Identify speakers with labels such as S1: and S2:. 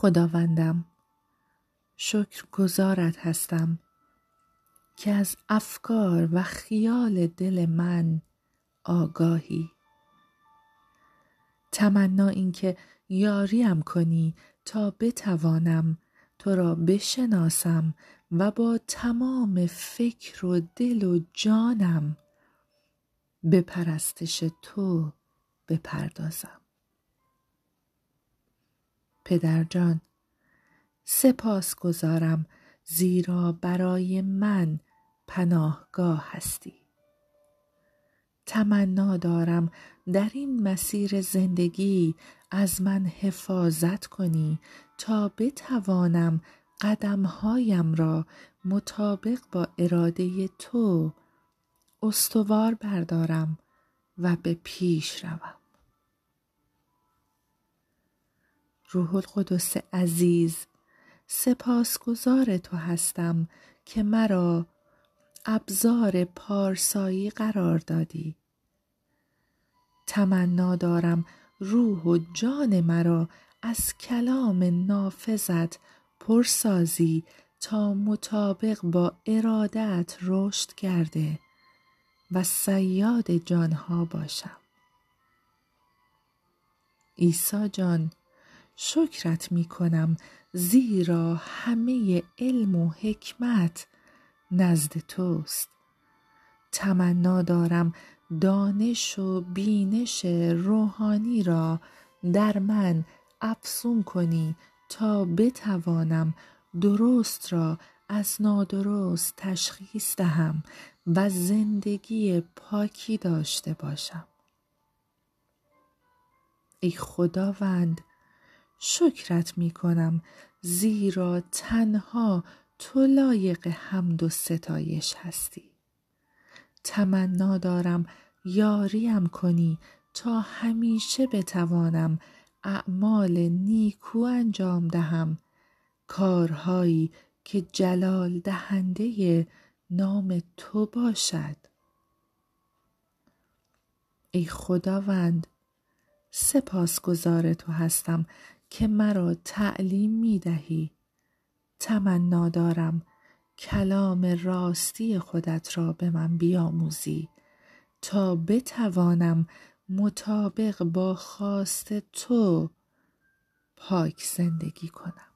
S1: خداوندم. شکر گزارت هستم که از افکار و خیال دل من آگاهی. تمنا اینکه یاریم کنی تا بتوانم تو را بشناسم و با تمام فکر و دل و جانم به پرستش تو بپردازم. پدرجان سپاس گذارم زیرا برای من پناهگاه هستی. تمنا دارم در این مسیر زندگی از من حفاظت کنی تا بتوانم قدمهایم را مطابق با اراده تو استوار بردارم و به پیش روم. روح القدس عزیز سپاسگزار تو هستم که مرا ابزار پارسایی قرار دادی. تمنا دارم روح و جان مرا از کلام نافذت پرسازی تا مطابق با ارادت رشد کرده و سیاد جانها باشم. عیسی جان شکرت می کنم زیرا همه علم و حکمت نزد توست. تمنا دارم دانش و بینش روحانی را در من افزون کنی تا بتوانم درست را از نادرست تشخیص دهم و زندگی پاکی داشته باشم. ای خداوند شکرت می کنم زیرا تنها تو لایق حمد و ستایش هستی. تمنا دارم یاریم کنی. تا همیشه بتوانم اعمال نیکو انجام دهم. کارهایی که جلال دهنده نام تو باشد. ای خداوند سپاسگزار تو هستم. که مرا تعلیم می دهی تمنا دارم. کلام راستی خودت را به من بیاموزی. تا بتوانم مطابق با خواست تو پاک زندگی کنم.